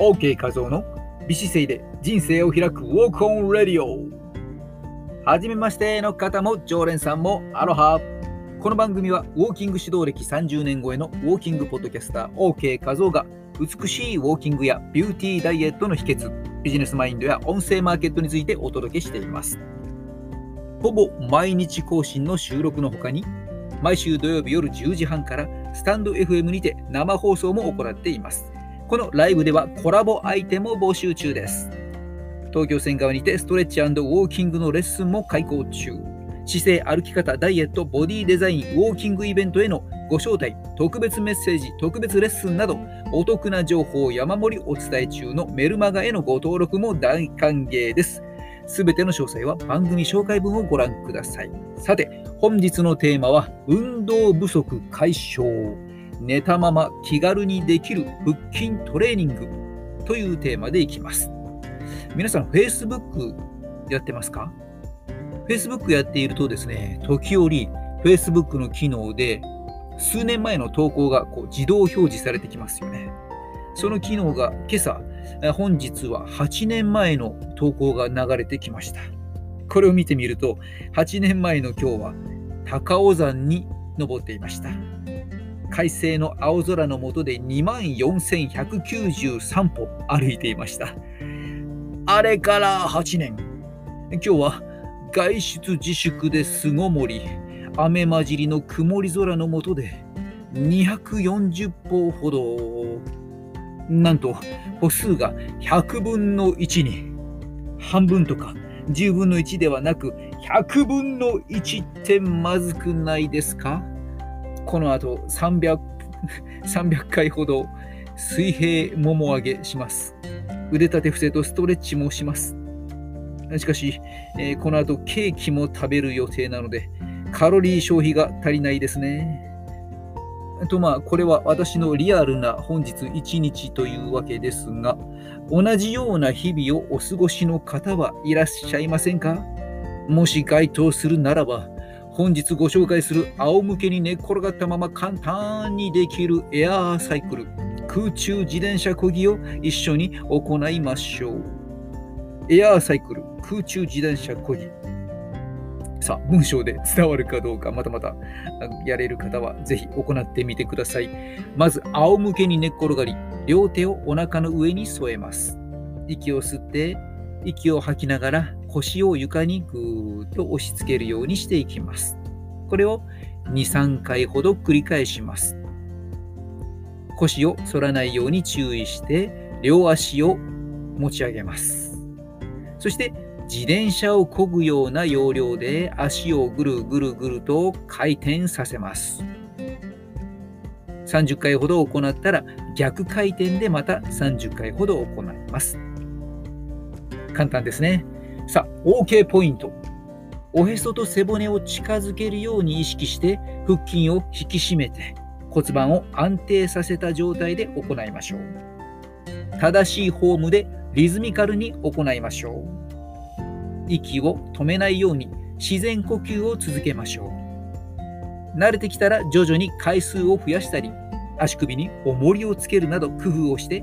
OK 画像の美姿勢で人生を開くウォークオンレディオ。はじめましての方も常連さんもアロハ。この番組はウォーキング指導歴30年超えのウォーキングポッドキャスター OK 画像が美しいウォーキングやビューティーダイエットの秘訣ビジネスマインドや音声マーケットについてお届けしています。ほぼ毎日更新の収録の他に毎週土曜日夜10時半からスタンド FM にて生放送も行っています。このライブではコラボアイテムを募集中です。東京線側にてストレッチウォーキングのレッスンも開講中。姿勢、歩き方、ダイエット、ボディデザイン、ウォーキングイベントへのご招待、特別メッセージ、特別レッスンなど、お得な情報を山盛りお伝え中のメルマガへのご登録も大歓迎です。すべての詳細は番組紹介文をご覧ください。さて、本日のテーマは、運動不足解消。寝たまま気軽にできる腹筋トレーニングというテーマでいきます。皆さん、Facebook やってますか ?Facebook やっているとですね、時折 Facebook の機能で数年前の投稿がこう自動表示されてきますよね。その機能が今朝、本日は8年前の投稿が流れてきました。これを見てみると、8年前の今日は高尾山に登っていました。快晴の青空の下で2万4193歩歩いていました。あれから8年。今日は外出自粛で巣ごもり、雨混じりの曇り空の下で240歩ほど。なんと歩数が100分の1に。半分とか10分の1ではなく100分の1ってまずくないですか？この後300 300 回ほど水平もも上げします。腕立て伏せとストレッチもします。しかし、えー、この後ケーキも食べる予定なので、カロリー消費が足りないですね。とまあ、これは私のリアルな本日一日というわけですが、同じような日々をお過ごしの方はいらっしゃいませんか？もし該当するならば、本日ご紹介する仰向けに寝っ転がったまま簡単にできるエアーサイクル空中自転車こぎを一緒に行いましょう。エアーサイクル空中自転車こぎさあ、文章で伝わるかどうか、またまたやれる方はぜひ行ってみてください。まず、仰向けに寝っ転がり、両手をお腹の上に添えます。息を吸って、息を吐きながら腰を床にぐーっと押し付けるようにしていきます。これを2、3回ほど繰り返します。腰を反らないように注意して、両足を持ち上げます。そして、自転車を漕ぐような要領で足をぐるぐるぐると回転させます。30回ほど行ったら逆回転でまた30回ほど行います。簡単ですね。さあ、OK ポイント。おへそと背骨を近づけるように意識して腹筋を引き締めて骨盤を安定させた状態で行いましょう。正しいフォームでリズミカルに行いましょう。息を止めないように自然呼吸を続けましょう。慣れてきたら徐々に回数を増やしたり足首に重りをつけるなど工夫をして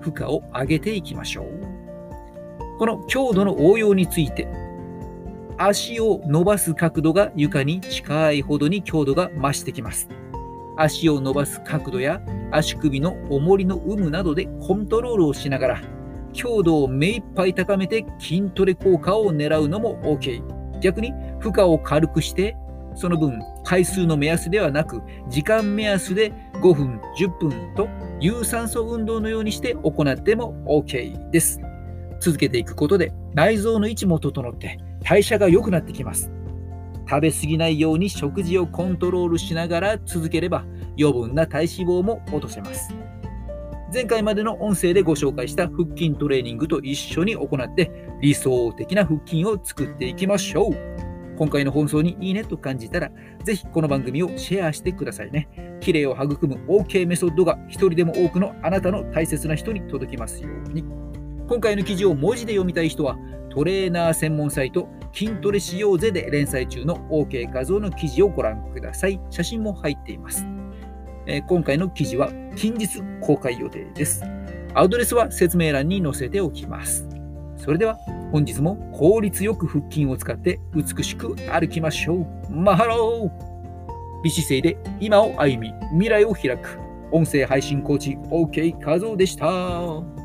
負荷を上げていきましょう。この強度の応用について、足を伸ばす角度が床に近いほどに強度が増してきます。足を伸ばす角度や足首の重りの有無などでコントロールをしながら、強度を目いっぱい高めて筋トレ効果を狙うのも OK。逆に負荷を軽くして、その分回数の目安ではなく、時間目安で5分、10分と有酸素運動のようにして行っても OK です。続けていくことで内臓の位置も整って代謝が良くなってきます。食べ過ぎないように食事をコントロールしながら続ければ余分な体脂肪も落とせます。前回までの音声でご紹介した腹筋トレーニングと一緒に行って理想的な腹筋を作っていきましょう。今回の放送にいいねと感じたら、ぜひこの番組をシェアしてくださいね。綺麗を育む OK メソッドが一人でも多くのあなたの大切な人に届きますように。今回の記事を文字で読みたい人は、トレーナー専門サイト、筋トレしようぜで連載中の OK 画像の記事をご覧ください。写真も入っています。えー今回の記事は近日公開予定です。アドレスは説明欄に載せておきます。それでは本日も効率よく腹筋を使って美しく歩きましょう。マハロー美姿勢で今を歩み未来を開く音声配信コーチ OK 画像でした。